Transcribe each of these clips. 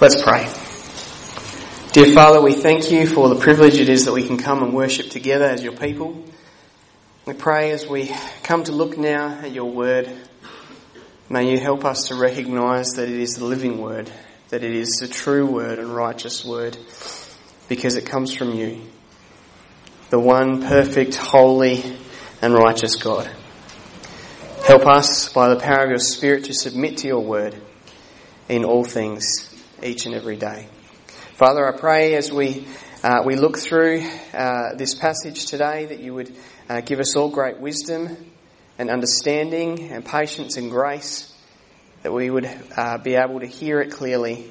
Let's pray. Dear Father, we thank you for the privilege it is that we can come and worship together as your people. We pray as we come to look now at your word, may you help us to recognize that it is the living word, that it is the true word and righteous word, because it comes from you, the one perfect, holy, and righteous God. Help us by the power of your Spirit to submit to your word in all things each and every day. Father, I pray as we uh, we look through uh, this passage today that you would uh, give us all great wisdom and understanding and patience and grace, that we would uh, be able to hear it clearly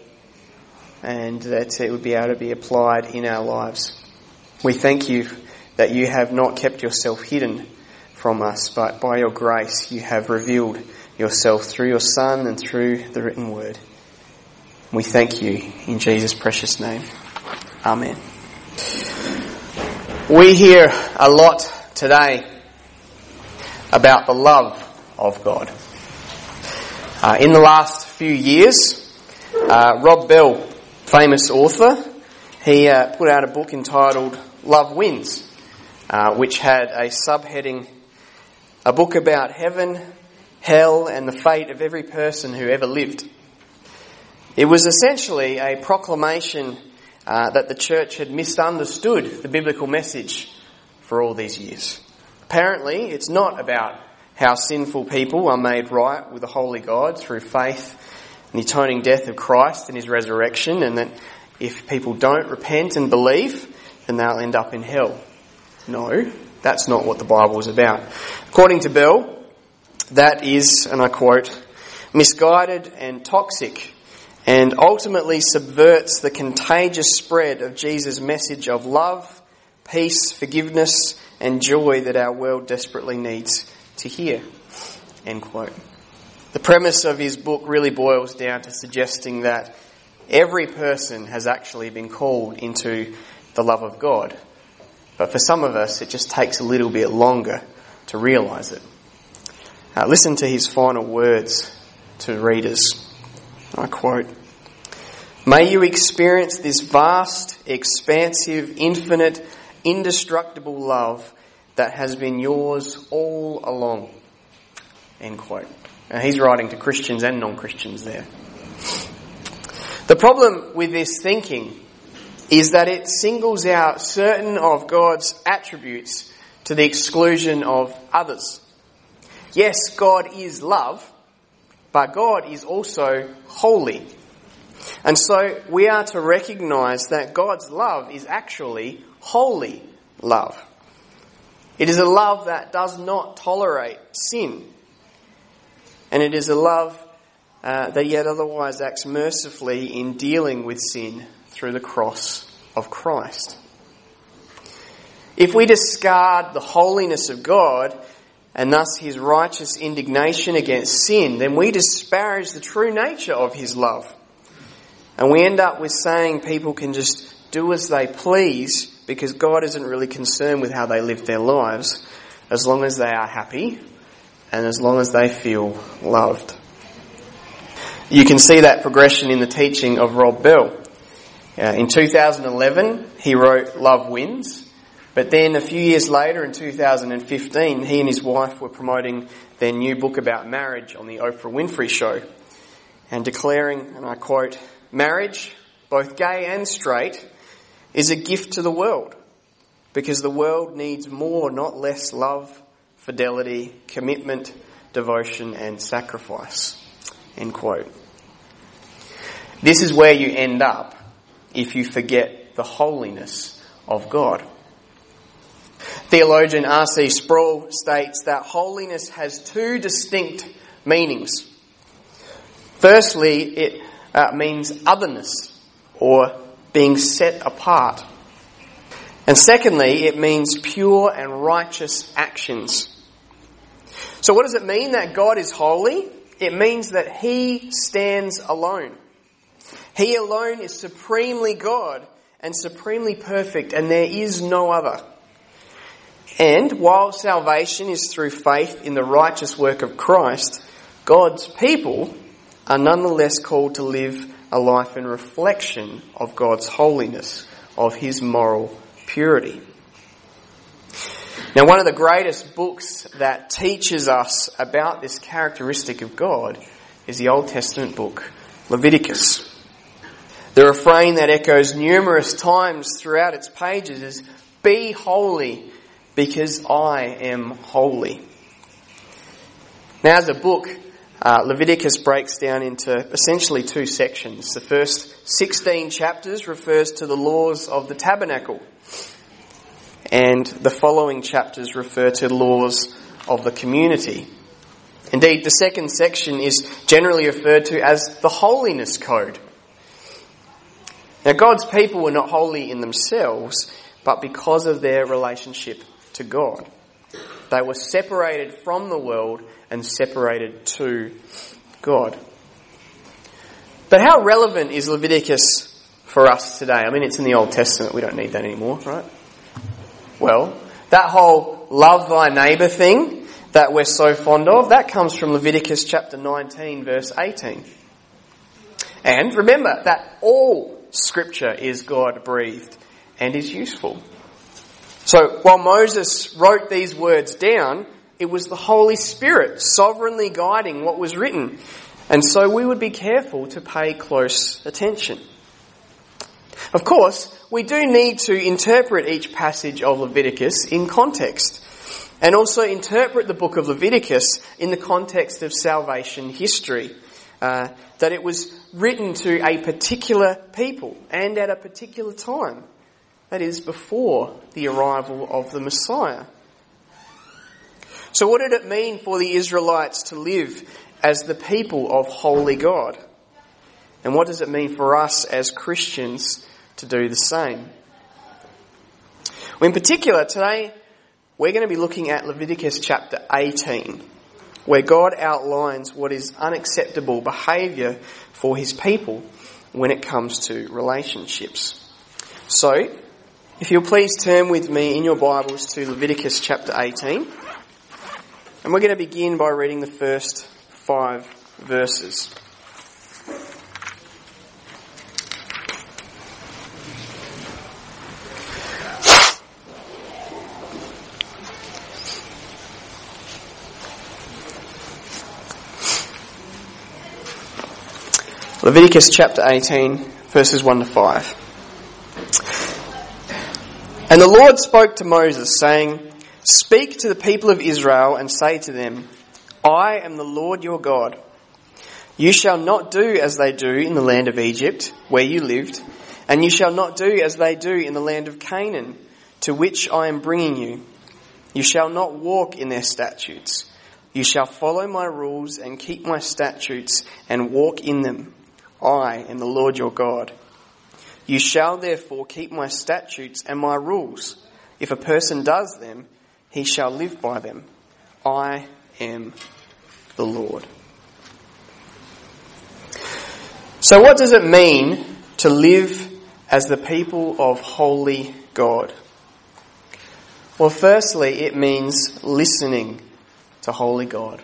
and that it would be able to be applied in our lives. We thank you that you have not kept yourself hidden from us, but by your grace you have revealed yourself through your Son and through the written word. We thank you in Jesus' precious name. Amen. We hear a lot today about the love of God. Uh, in the last few years, uh, Rob Bell, famous author, he uh, put out a book entitled Love Wins, uh, which had a subheading, a book about heaven, hell, and the fate of every person who ever lived. It was essentially a proclamation uh, that the church had misunderstood the biblical message for all these years. Apparently, it's not about how sinful people are made right with a holy God through faith in the atoning death of Christ and his resurrection, and that if people don't repent and believe, then they'll end up in hell. No, that's not what the Bible is about. According to Bell, that is, and I quote, misguided and toxic and ultimately subverts the contagious spread of Jesus' message of love, peace, forgiveness, and joy that our world desperately needs to hear. End quote. The premise of his book really boils down to suggesting that every person has actually been called into the love of God. But for some of us, it just takes a little bit longer to realize it. Uh, listen to his final words to readers. I quote, May you experience this vast, expansive, infinite, indestructible love that has been yours all along. End quote. Now he's writing to Christians and non-Christians there. The problem with this thinking is that it singles out certain of God's attributes to the exclusion of others. Yes, God is love, but God is also holy. And so we are to recognize that God's love is actually holy love. It is a love that does not tolerate sin. And it is a love uh, that yet otherwise acts mercifully in dealing with sin through the cross of Christ. If we discard the holiness of God and thus his righteous indignation against sin, then we disparage the true nature of his love. And we end up with saying people can just do as they please because God isn't really concerned with how they live their lives as long as they are happy and as long as they feel loved. You can see that progression in the teaching of Rob Bell. Uh, in 2011, he wrote Love Wins. But then a few years later, in 2015, he and his wife were promoting their new book about marriage on the Oprah Winfrey Show and declaring, and I quote, marriage, both gay and straight, is a gift to the world because the world needs more, not less love, fidelity, commitment, devotion, and sacrifice. End quote. This is where you end up if you forget the holiness of God. Theologian R.C. Sproul states that holiness has two distinct meanings. Firstly, it uh, means otherness or being set apart. And secondly, it means pure and righteous actions. So what does it mean that God is holy? It means that He stands alone. He alone is supremely God and supremely perfect and there is no other. And while salvation is through faith in the righteous work of Christ, God's people are nonetheless called to live a life in reflection of God's holiness, of His moral purity. Now, one of the greatest books that teaches us about this characteristic of God is the Old Testament book, Leviticus. The refrain that echoes numerous times throughout its pages is, Be holy because I am holy. Now, as a book, uh, Leviticus breaks down into essentially two sections. The first 16 chapters refers to the laws of the tabernacle, and the following chapters refer to laws of the community. Indeed, the second section is generally referred to as the holiness code. Now, God's people were not holy in themselves, but because of their relationship to God. They were separated from the world and separated to God. But how relevant is Leviticus for us today? I mean, it's in the Old Testament. We don't need that anymore, right? Well, that whole love thy neighbour thing that we're so fond of, that comes from Leviticus chapter 19 verse 18. And remember that all scripture is God breathed and is useful. So while Moses wrote these words down, it was the Holy Spirit sovereignly guiding what was written. And so we would be careful to pay close attention. Of course, we do need to interpret each passage of Leviticus in context and also interpret the book of Leviticus in the context of salvation history. Uh, that it was written to a particular people and at a particular time. That is, before the arrival of the Messiah. So, what did it mean for the Israelites to live as the people of holy God? And what does it mean for us as Christians to do the same? In particular, today we're going to be looking at Leviticus chapter 18, where God outlines what is unacceptable behaviour for his people when it comes to relationships. So, if you'll please turn with me in your Bibles to Leviticus chapter 18. And we're going to begin by reading the first five verses. Leviticus chapter 18, verses 1 to 5. And the Lord spoke to Moses, saying, Speak to the people of Israel and say to them, I am the Lord your God. You shall not do as they do in the land of Egypt, where you lived, and you shall not do as they do in the land of Canaan, to which I am bringing you. You shall not walk in their statutes. You shall follow my rules and keep my statutes and walk in them. I am the Lord your God. You shall therefore keep my statutes and my rules. If a person does them, he shall live by them. I am the Lord. So, what does it mean to live as the people of holy God? Well, firstly, it means listening to holy God.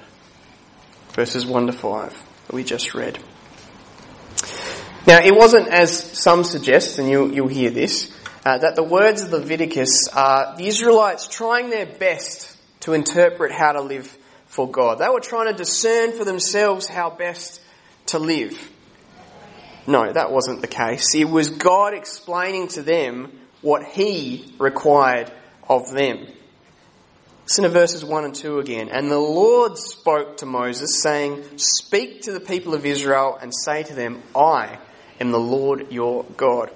Verses 1 to 5 that we just read. Now, it wasn't as some suggest, and you'll, you'll hear this, uh, that the words of Leviticus are the Israelites trying their best to interpret how to live for God. They were trying to discern for themselves how best to live. No, that wasn't the case. It was God explaining to them what He required of them. Listen to verses 1 and 2 again. And the Lord spoke to Moses, saying, Speak to the people of Israel and say to them, I am the Lord your God.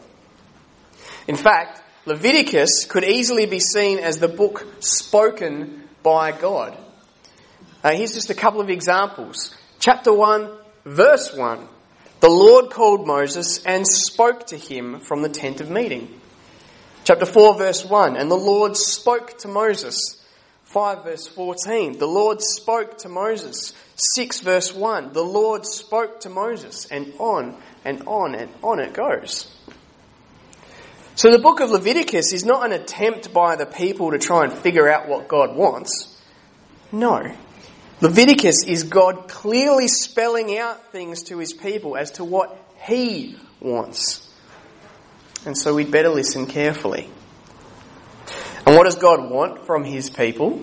In fact, Leviticus could easily be seen as the book spoken by God. Uh, here's just a couple of examples. Chapter 1, verse 1. The Lord called Moses and spoke to him from the tent of meeting. Chapter 4, verse 1. And the Lord spoke to Moses. 5, verse 14. The Lord spoke to Moses. 6, verse 1. The Lord spoke to Moses. And on and on and on it goes. So the book of Leviticus is not an attempt by the people to try and figure out what God wants. No. Leviticus is God clearly spelling out things to his people as to what He wants. And so we'd better listen carefully. And what does God want from His people?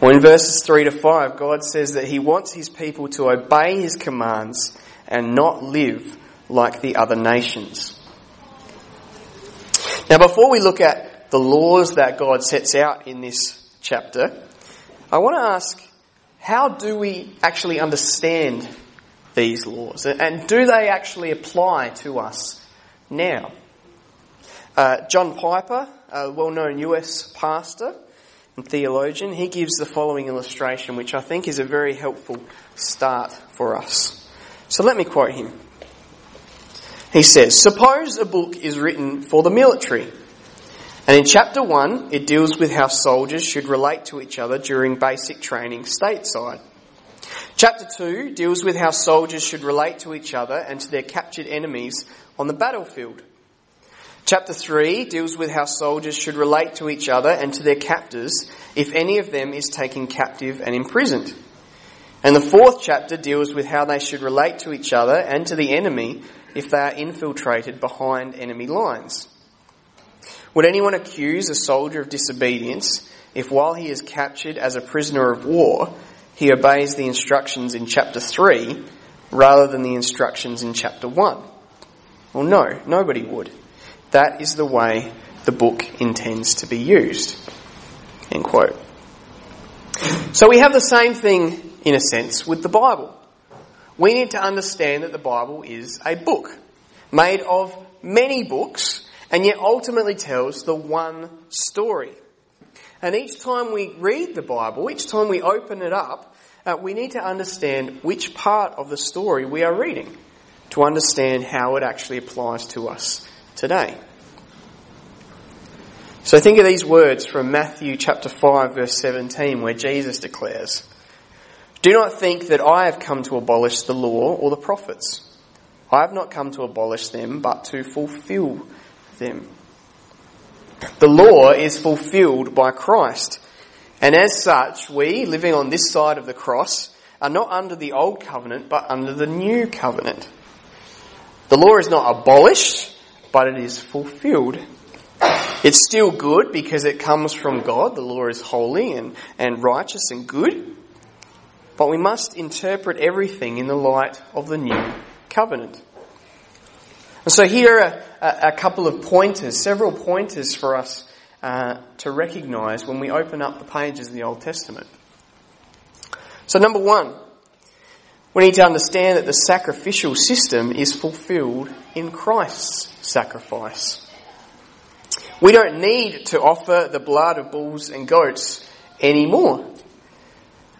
Well, in verses 3 to 5, God says that He wants His people to obey His commands and not live like the other nations. Now, before we look at the laws that God sets out in this chapter, I want to ask how do we actually understand these laws? And do they actually apply to us now? Uh, John Piper, a well known US pastor, and theologian, he gives the following illustration, which I think is a very helpful start for us. So let me quote him. He says, Suppose a book is written for the military. And in chapter 1, it deals with how soldiers should relate to each other during basic training stateside. Chapter 2 deals with how soldiers should relate to each other and to their captured enemies on the battlefield. Chapter 3 deals with how soldiers should relate to each other and to their captors if any of them is taken captive and imprisoned. And the fourth chapter deals with how they should relate to each other and to the enemy if they are infiltrated behind enemy lines. Would anyone accuse a soldier of disobedience if while he is captured as a prisoner of war, he obeys the instructions in chapter 3 rather than the instructions in chapter 1? Well, no, nobody would. That is the way the book intends to be used. End quote. So we have the same thing, in a sense, with the Bible. We need to understand that the Bible is a book made of many books and yet ultimately tells the one story. And each time we read the Bible, each time we open it up, uh, we need to understand which part of the story we are reading to understand how it actually applies to us today. So think of these words from Matthew chapter 5 verse 17 where Jesus declares, Do not think that I have come to abolish the law or the prophets. I have not come to abolish them, but to fulfill them. The law is fulfilled by Christ. And as such, we, living on this side of the cross, are not under the old covenant, but under the new covenant. The law is not abolished, but it is fulfilled. It's still good because it comes from God. The law is holy and, and righteous and good. But we must interpret everything in the light of the new covenant. And so here are a, a couple of pointers, several pointers for us uh, to recognize when we open up the pages of the Old Testament. So number one, we need to understand that the sacrificial system is fulfilled in Christ's sacrifice. We don't need to offer the blood of bulls and goats anymore.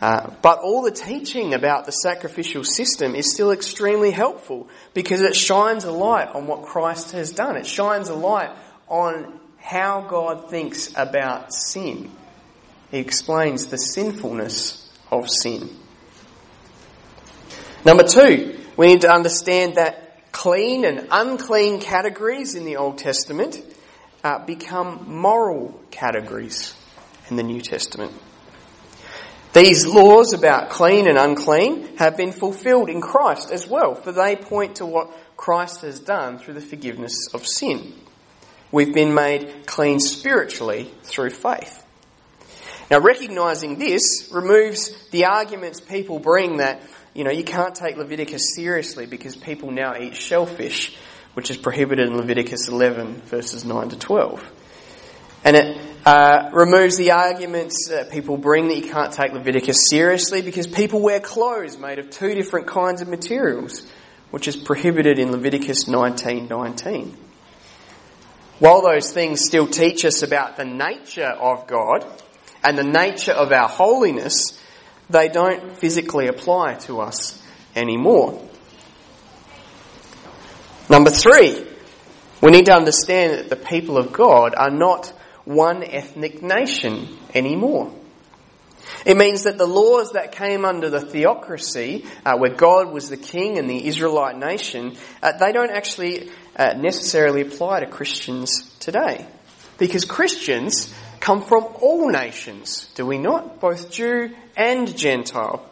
Uh, but all the teaching about the sacrificial system is still extremely helpful because it shines a light on what Christ has done. It shines a light on how God thinks about sin. He explains the sinfulness of sin. Number two, we need to understand that clean and unclean categories in the Old Testament uh, become moral categories in the New Testament. These laws about clean and unclean have been fulfilled in Christ as well, for they point to what Christ has done through the forgiveness of sin. We've been made clean spiritually through faith. Now, recognizing this removes the arguments people bring that, you know, you can't take Leviticus seriously because people now eat shellfish which is prohibited in Leviticus 11, verses 9 to 12. And it uh, removes the arguments that people bring that you can't take Leviticus seriously because people wear clothes made of two different kinds of materials, which is prohibited in Leviticus 19:19. While those things still teach us about the nature of God and the nature of our holiness, they don't physically apply to us anymore. Number three, we need to understand that the people of God are not one ethnic nation anymore. It means that the laws that came under the theocracy, uh, where God was the king and the Israelite nation, uh, they don't actually uh, necessarily apply to Christians today. Because Christians come from all nations, do we not? Both Jew and Gentile.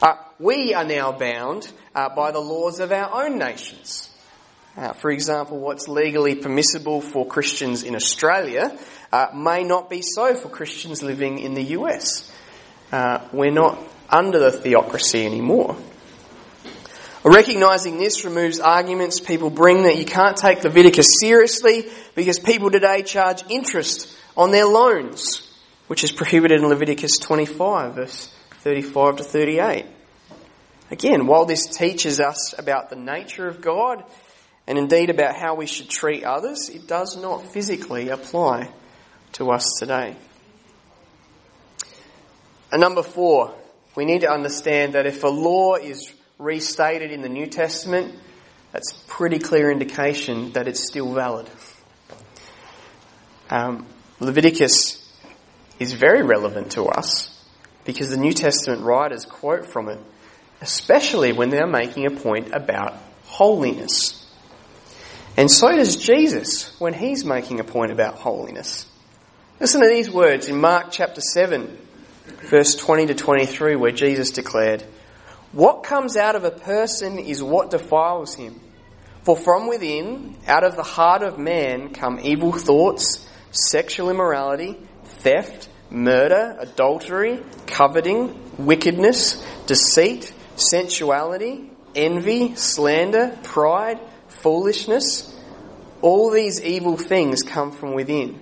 Uh, we are now bound uh, by the laws of our own nations. Uh, for example, what's legally permissible for Christians in Australia uh, may not be so for Christians living in the US. Uh, we're not under the theocracy anymore. Recognizing this removes arguments people bring that you can't take Leviticus seriously because people today charge interest on their loans, which is prohibited in Leviticus 25, verse 35 to 38. Again, while this teaches us about the nature of God and indeed about how we should treat others, it does not physically apply to us today. And number four, we need to understand that if a law is restated in the New Testament, that's a pretty clear indication that it's still valid. Um, Leviticus is very relevant to us because the New Testament writers quote from it, especially when they're making a point about holiness. And so does Jesus when he's making a point about holiness. Listen to these words in Mark chapter 7, verse 20 to 23, where Jesus declared, what comes out of a person is what defiles him. For from within, out of the heart of man, come evil thoughts, sexual immorality, theft, murder, adultery, coveting, wickedness, deceit, sensuality, envy, slander, pride, foolishness. All these evil things come from within,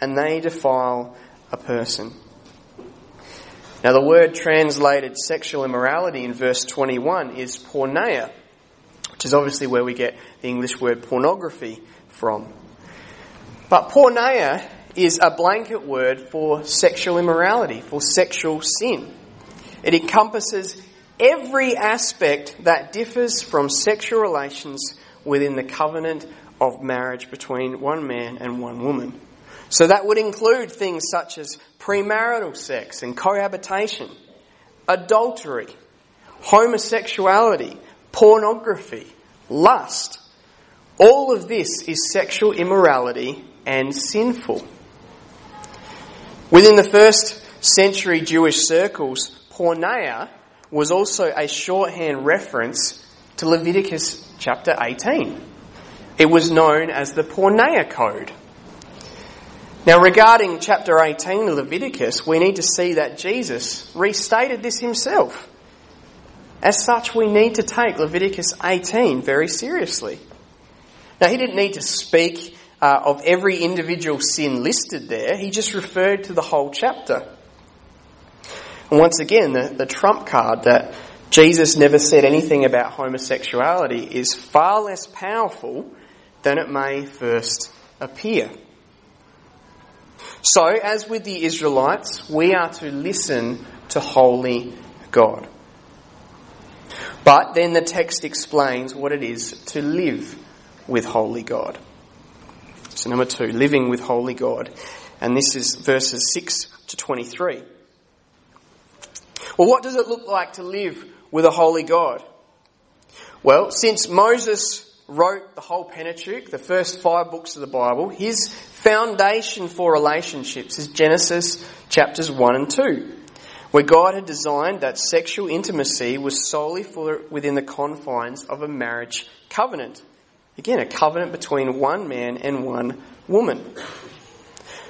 and they defile a person. Now, the word translated sexual immorality in verse 21 is porneia, which is obviously where we get the English word pornography from. But porneia is a blanket word for sexual immorality, for sexual sin. It encompasses every aspect that differs from sexual relations within the covenant of marriage between one man and one woman. So that would include things such as premarital sex and cohabitation, adultery, homosexuality, pornography, lust. All of this is sexual immorality and sinful. Within the first century Jewish circles, porneia was also a shorthand reference to Leviticus chapter 18. It was known as the Porneia Code. Now, regarding chapter 18 of Leviticus, we need to see that Jesus restated this himself. As such, we need to take Leviticus 18 very seriously. Now, he didn't need to speak uh, of every individual sin listed there, he just referred to the whole chapter. And once again, the, the trump card that Jesus never said anything about homosexuality is far less powerful than it may first appear. So, as with the Israelites, we are to listen to holy God. But then the text explains what it is to live with holy God. Number two, living with holy God. And this is verses 6 to 23. Well, what does it look like to live with a holy God? Well, since Moses wrote the whole Pentateuch, the first five books of the Bible, his foundation for relationships is Genesis chapters 1 and 2, where God had designed that sexual intimacy was solely for within the confines of a marriage covenant. Again, a covenant between one man and one woman.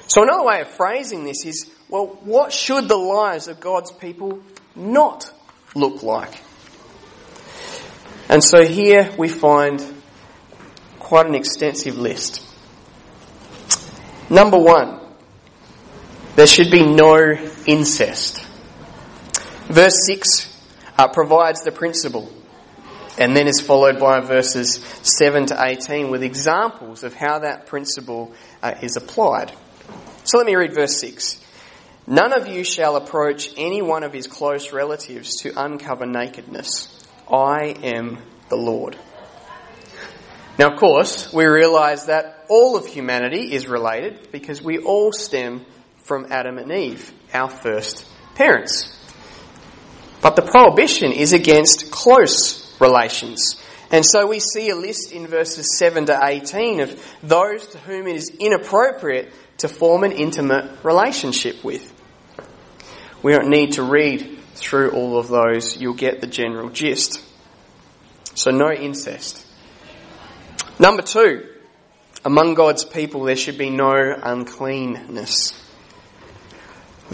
So another way of phrasing this is, well, what should the lives of God's people not look like? And so here we find quite an extensive list. Number one, there should be no incest. Verse 6 uh, provides the principle and then is followed by verses 7 to 18 with examples of how that principle uh, is applied. So let me read verse 6. None of you shall approach any one of his close relatives to uncover nakedness. I am the Lord. Now, of course, we realize that all of humanity is related because we all stem from Adam and Eve, our first parents. But the prohibition is against close relations. And so we see a list in verses 7 to 18 of those to whom it is inappropriate to form an intimate relationship with. We don't need to read through all of those, you'll get the general gist. So no incest. Number two, among God's people there should be no uncleanness.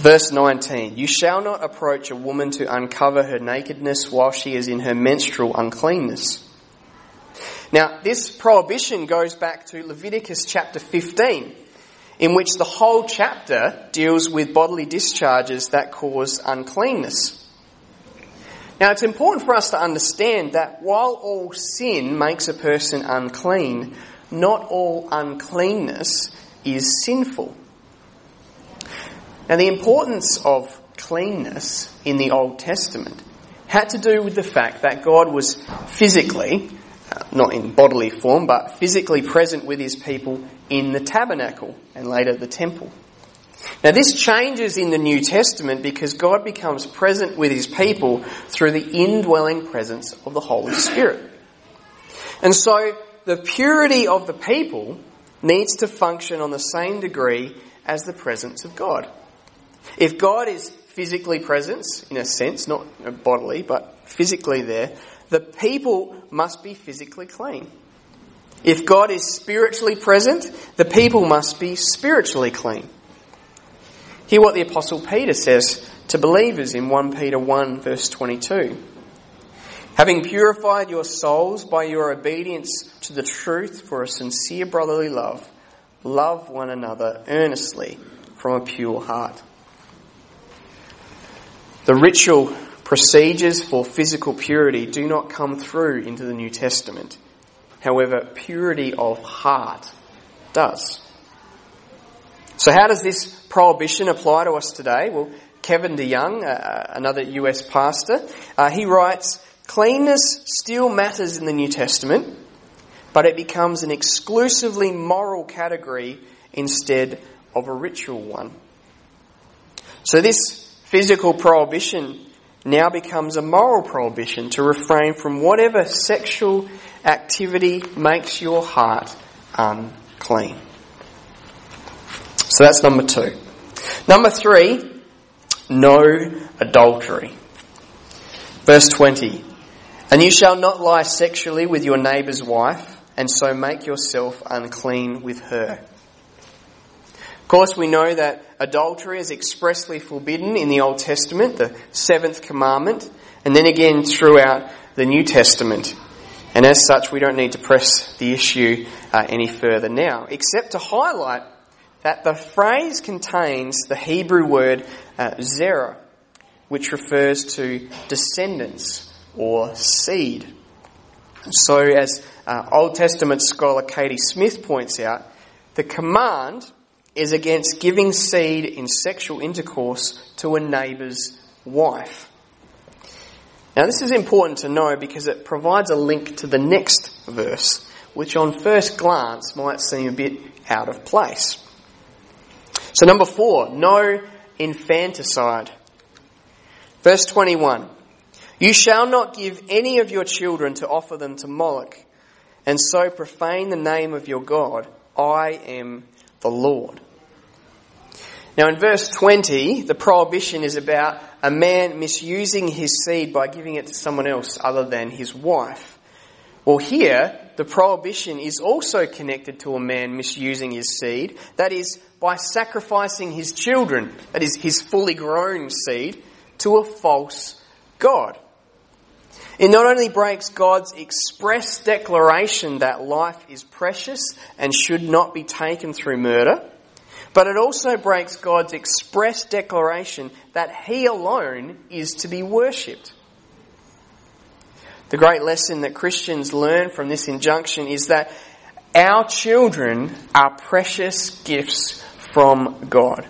Verse 19, You shall not approach a woman to uncover her nakedness while she is in her menstrual uncleanness. Now, this prohibition goes back to Leviticus chapter 15, in which the whole chapter deals with bodily discharges that cause uncleanness. Now, it's important for us to understand that while all sin makes a person unclean, not all uncleanness is sinful. Now, the importance of cleanness in the Old Testament had to do with the fact that God was physically, uh, not in bodily form, but physically present with his people in the tabernacle and later the temple. Now, this changes in the New Testament because God becomes present with his people through the indwelling presence of the Holy Spirit. And so, the purity of the people needs to function on the same degree as the presence of God. If God is physically present, in a sense, not bodily, but physically there, the people must be physically clean. If God is spiritually present, the people must be spiritually clean. Hear what the Apostle Peter says to believers in 1 Peter 1, verse 22. Having purified your souls by your obedience to the truth for a sincere brotherly love, love one another earnestly from a pure heart. The ritual procedures for physical purity do not come through into the New Testament. However, purity of heart does. So how does this prohibition apply to us today? Well, Kevin DeYoung, uh, another US pastor, uh, he writes, cleanness still matters in the New Testament, but it becomes an exclusively moral category instead of a ritual one. So this Physical prohibition now becomes a moral prohibition to refrain from whatever sexual activity makes your heart unclean. So that's number two. Number three, no adultery. Verse 20. And you shall not lie sexually with your neighbour's wife, and so make yourself unclean with her Of course, we know that adultery is expressly forbidden in the Old Testament, the seventh commandment, and then again throughout the New Testament. And as such, we don't need to press the issue uh, any further now, except to highlight that the phrase contains the Hebrew word uh, zera, which refers to descendants or seed. So, as uh, Old Testament scholar Katie Smith points out, the command is against giving seed in sexual intercourse to a neighbour's wife. Now, this is important to know because it provides a link to the next verse, which on first glance might seem a bit out of place. So, number four, no infanticide. Verse 21 You shall not give any of your children to offer them to Moloch, and so profane the name of your God. I am the Lord. Now, in verse 20, the prohibition is about a man misusing his seed by giving it to someone else other than his wife. Well, here, the prohibition is also connected to a man misusing his seed, that is, by sacrificing his children, that is, his fully grown seed, to a false God. It not only breaks God's express declaration that life is precious and should not be taken through murder, but it also breaks God's express declaration that He alone is to be worshipped. The great lesson that Christians learn from this injunction is that our children are precious gifts from God,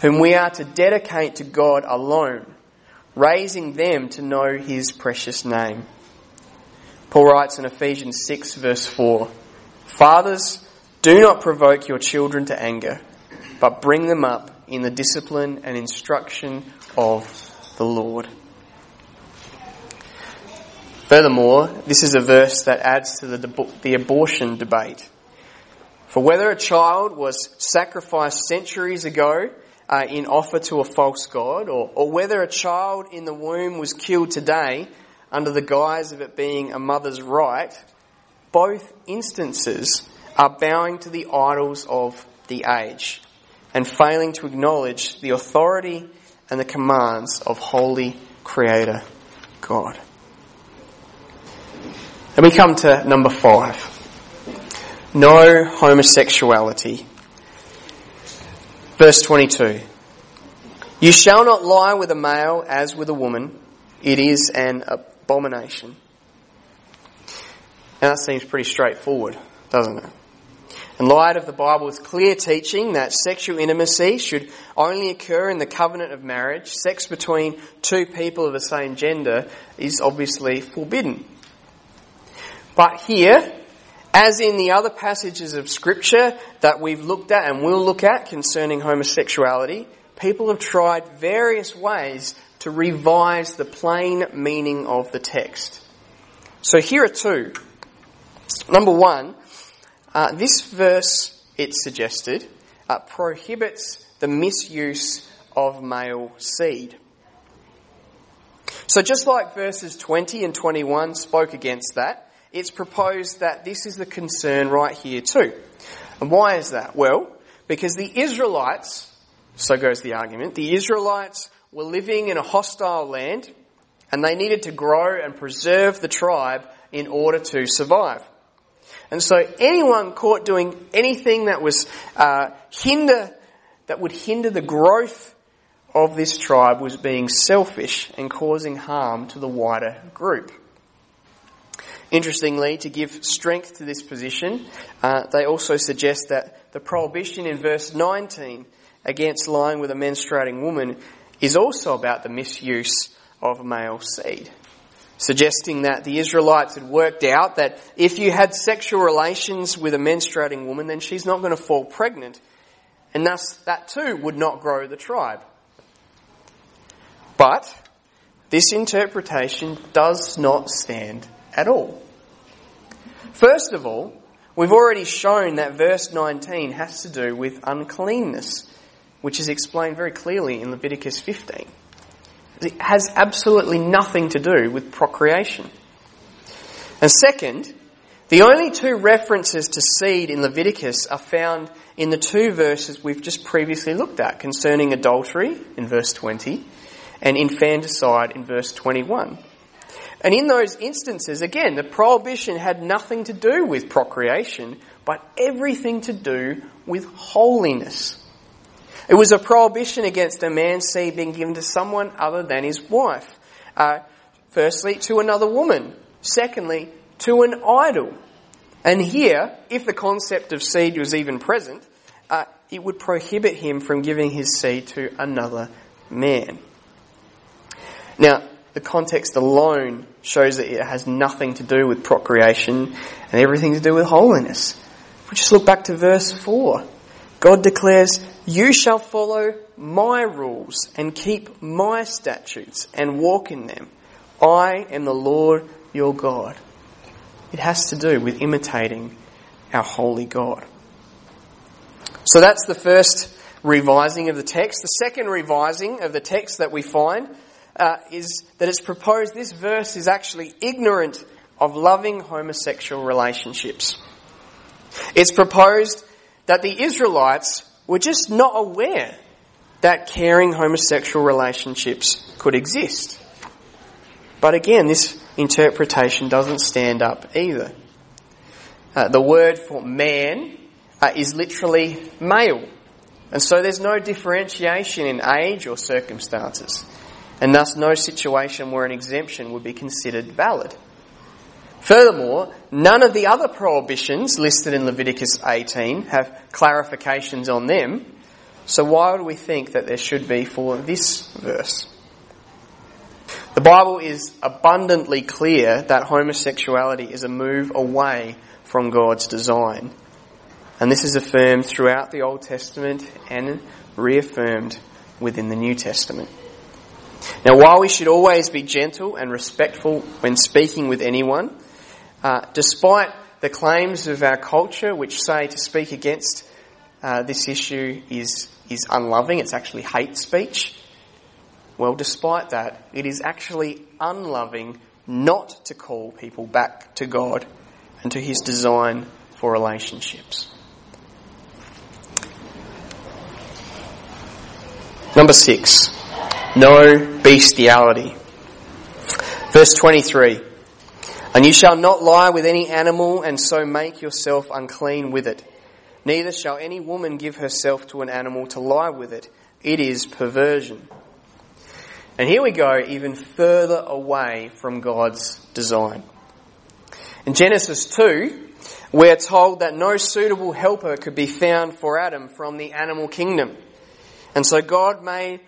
whom we are to dedicate to God alone raising them to know his precious name. Paul writes in Ephesians 6 verse 4, Fathers, do not provoke your children to anger, but bring them up in the discipline and instruction of the Lord. Furthermore, this is a verse that adds to the, the abortion debate. For whether a child was sacrificed centuries ago uh, in offer to a false god, or, or whether a child in the womb was killed today under the guise of it being a mother's right, both instances are bowing to the idols of the age and failing to acknowledge the authority and the commands of holy creator God. And we come to number five. No homosexuality. Verse 22. You shall not lie with a male as with a woman. It is an abomination. And that seems pretty straightforward, doesn't it? In light of the Bible's clear teaching that sexual intimacy should only occur in the covenant of marriage, sex between two people of the same gender is obviously forbidden. But here, as in the other passages of scripture that we've looked at and will look at concerning homosexuality, people have tried various ways to revise the plain meaning of the text. So here are two. Number one, uh, this verse, it's suggested, uh, prohibits the misuse of male seed. So just like verses 20 and 21 spoke against that, it's proposed that this is the concern right here too. And why is that? Well, because the Israelites, so goes the argument, the Israelites were living in a hostile land and they needed to grow and preserve the tribe in order to survive. And so anyone caught doing anything that was uh, hinder that would hinder the growth of this tribe was being selfish and causing harm to the wider group. Interestingly, to give strength to this position, uh, they also suggest that the prohibition in verse 19 against lying with a menstruating woman is also about the misuse of male seed suggesting that the Israelites had worked out that if you had sexual relations with a menstruating woman, then she's not going to fall pregnant, and thus that too would not grow the tribe. But this interpretation does not stand at all. First of all, we've already shown that verse 19 has to do with uncleanness, which is explained very clearly in Leviticus 15. It has absolutely nothing to do with procreation. And second, the only two references to seed in Leviticus are found in the two verses we've just previously looked at concerning adultery in verse 20 and infanticide in verse 21. And in those instances, again, the prohibition had nothing to do with procreation, but everything to do with holiness. It was a prohibition against a man's seed being given to someone other than his wife. Uh, firstly, to another woman. Secondly, to an idol. And here, if the concept of seed was even present, uh, it would prohibit him from giving his seed to another man. Now, the context alone shows that it has nothing to do with procreation and everything to do with holiness. We just look back to verse 4, God declares, You shall follow my rules and keep my statutes and walk in them. I am the Lord your God. It has to do with imitating our holy God. So that's the first revising of the text. The second revising of the text that we find uh, is that it's proposed this verse is actually ignorant of loving homosexual relationships. It's proposed that the Israelites were just not aware that caring homosexual relationships could exist. But again, this interpretation doesn't stand up either. Uh, the word for man uh, is literally male. And so there's no differentiation in age or circumstances. And thus no situation where an exemption would be considered valid. Furthermore, none of the other prohibitions listed in Leviticus 18 have clarifications on them, so why would we think that there should be for this verse? The Bible is abundantly clear that homosexuality is a move away from God's design. And this is affirmed throughout the Old Testament and reaffirmed within the New Testament. Now, while we should always be gentle and respectful when speaking with anyone, uh, despite the claims of our culture which say to speak against uh, this issue is, is unloving, it's actually hate speech. Well, despite that, it is actually unloving not to call people back to God and to His design for relationships. Number six, no bestiality. Verse 23. And you shall not lie with any animal and so make yourself unclean with it. Neither shall any woman give herself to an animal to lie with it. It is perversion. And here we go even further away from God's design. In Genesis 2, we're told that no suitable helper could be found for Adam from the animal kingdom. And so God made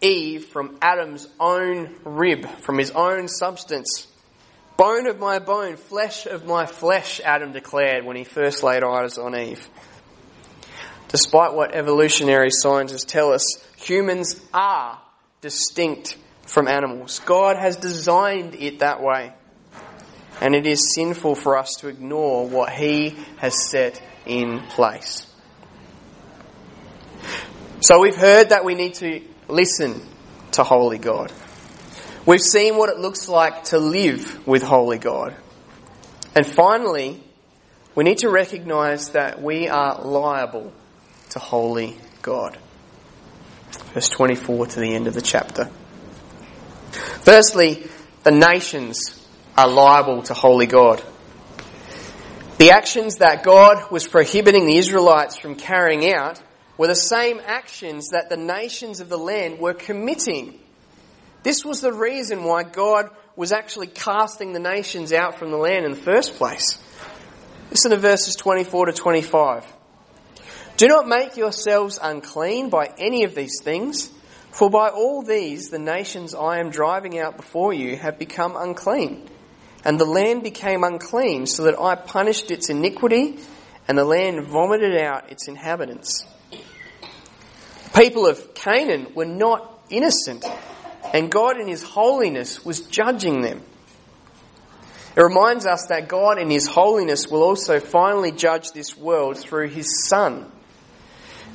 Eve from Adam's own rib, from his own substance. Bone of my bone, flesh of my flesh, Adam declared when he first laid eyes on Eve. Despite what evolutionary scientists tell us, humans are distinct from animals. God has designed it that way. And it is sinful for us to ignore what He has set in place. So we've heard that we need to listen to Holy God. We've seen what it looks like to live with Holy God. And finally, we need to recognize that we are liable to Holy God. Verse 24 to the end of the chapter. Firstly, the nations are liable to Holy God. The actions that God was prohibiting the Israelites from carrying out were the same actions that the nations of the land were committing. This was the reason why God was actually casting the nations out from the land in the first place. Listen to verses 24 to 25. Do not make yourselves unclean by any of these things, for by all these the nations I am driving out before you have become unclean. And the land became unclean, so that I punished its iniquity, and the land vomited out its inhabitants people of Canaan were not innocent, and God in His holiness was judging them. It reminds us that God in His holiness will also finally judge this world through His Son.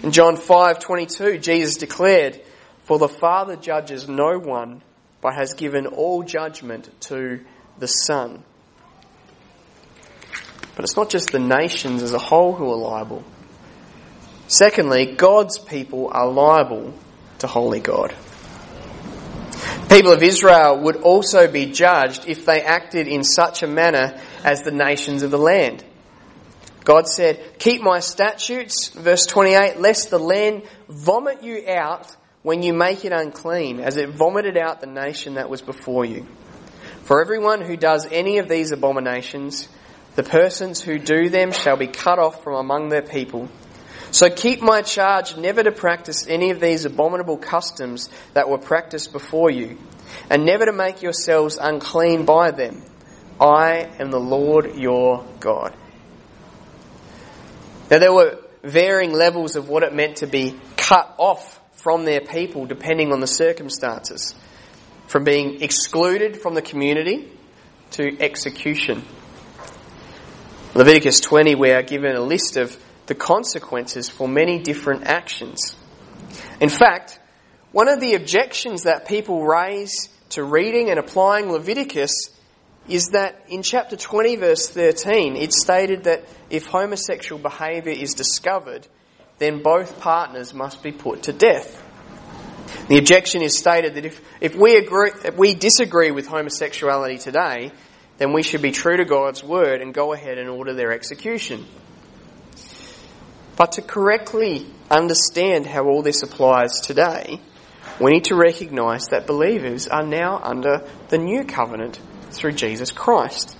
In John 5:22, Jesus declared, "For the Father judges no one, but has given all judgment to the Son." But it's not just the nations as a whole who are liable. Secondly, God's people are liable to holy God. People of Israel would also be judged if they acted in such a manner as the nations of the land. God said, Keep my statutes, verse 28, lest the land vomit you out when you make it unclean, as it vomited out the nation that was before you. For everyone who does any of these abominations, the persons who do them shall be cut off from among their people so keep my charge never to practice any of these abominable customs that were practiced before you, and never to make yourselves unclean by them. I am the Lord your God. Now there were varying levels of what it meant to be cut off from their people depending on the circumstances. From being excluded from the community to execution. Leviticus 20 we are given a list of the consequences for many different actions. In fact, one of the objections that people raise to reading and applying Leviticus is that in chapter 20, verse 13, it's stated that if homosexual behaviour is discovered, then both partners must be put to death. The objection is stated that if, if, we, agree, if we disagree with homosexuality today, then we should be true to God's word and go ahead and order their execution. But to correctly understand how all this applies today, we need to recognize that believers are now under the new covenant through Jesus Christ.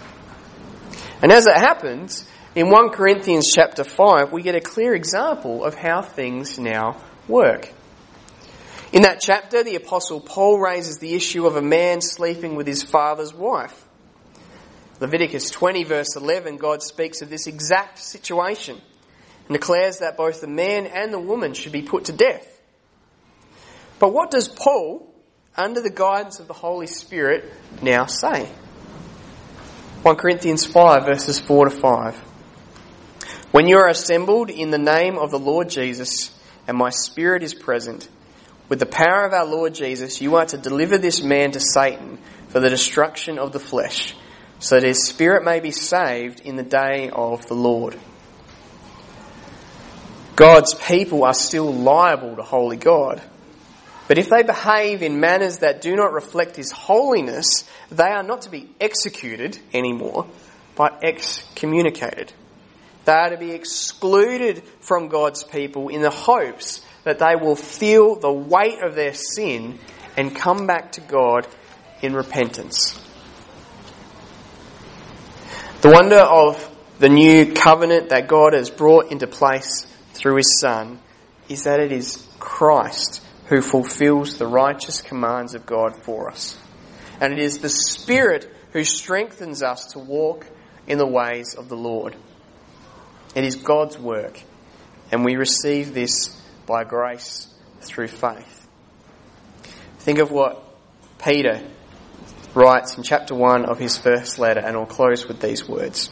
And as it happens, in 1 Corinthians chapter 5, we get a clear example of how things now work. In that chapter, the apostle Paul raises the issue of a man sleeping with his father's wife. Leviticus 20 verse 11, God speaks of this exact situation and declares that both the man and the woman should be put to death. But what does Paul, under the guidance of the Holy Spirit, now say? 1 Corinthians 5 verses 4 to 5. When you are assembled in the name of the Lord Jesus, and my spirit is present, with the power of our Lord Jesus, you are to deliver this man to Satan for the destruction of the flesh, so that his spirit may be saved in the day of the Lord. God's people are still liable to holy God. But if they behave in manners that do not reflect His holiness, they are not to be executed anymore, but excommunicated. They are to be excluded from God's people in the hopes that they will feel the weight of their sin and come back to God in repentance. The wonder of the new covenant that God has brought into place through His Son is that it is Christ who fulfills the righteous commands of God for us. And it is the Spirit who strengthens us to walk in the ways of the Lord. It is God's work, and we receive this by grace through faith. Think of what Peter writes in chapter 1 of his first letter, and I'll close with these words.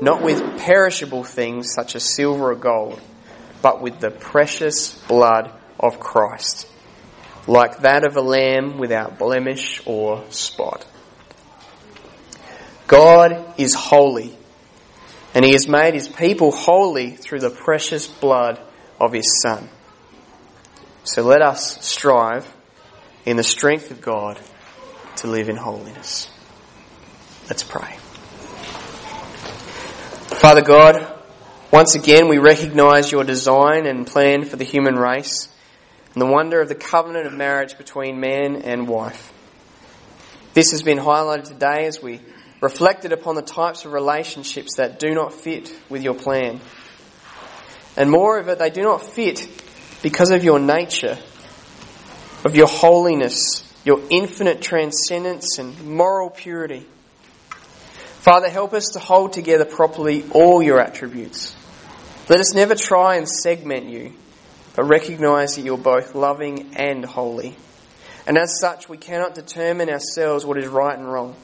not with perishable things such as silver or gold, but with the precious blood of Christ, like that of a lamb without blemish or spot. God is holy and he has made his people holy through the precious blood of his Son. So let us strive in the strength of God to live in holiness. Let's pray. Father God, once again we recognize your design and plan for the human race and the wonder of the covenant of marriage between man and wife. This has been highlighted today as we reflected upon the types of relationships that do not fit with your plan. And moreover, they do not fit because of your nature, of your holiness, your infinite transcendence and moral purity. Father, help us to hold together properly all your attributes. Let us never try and segment you, but recognize that you're both loving and holy. And as such, we cannot determine ourselves what is right and wrong.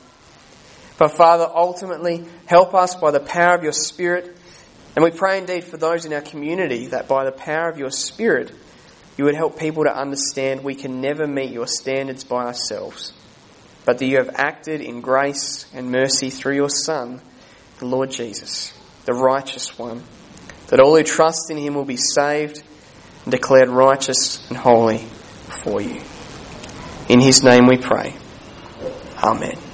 But Father, ultimately, help us by the power of your Spirit. And we pray indeed for those in our community that by the power of your Spirit, you would help people to understand we can never meet your standards by ourselves, but that you have acted in grace and mercy through your Son, the Lord Jesus, the righteous one, that all who trust in him will be saved and declared righteous and holy before you. In his name we pray. Amen.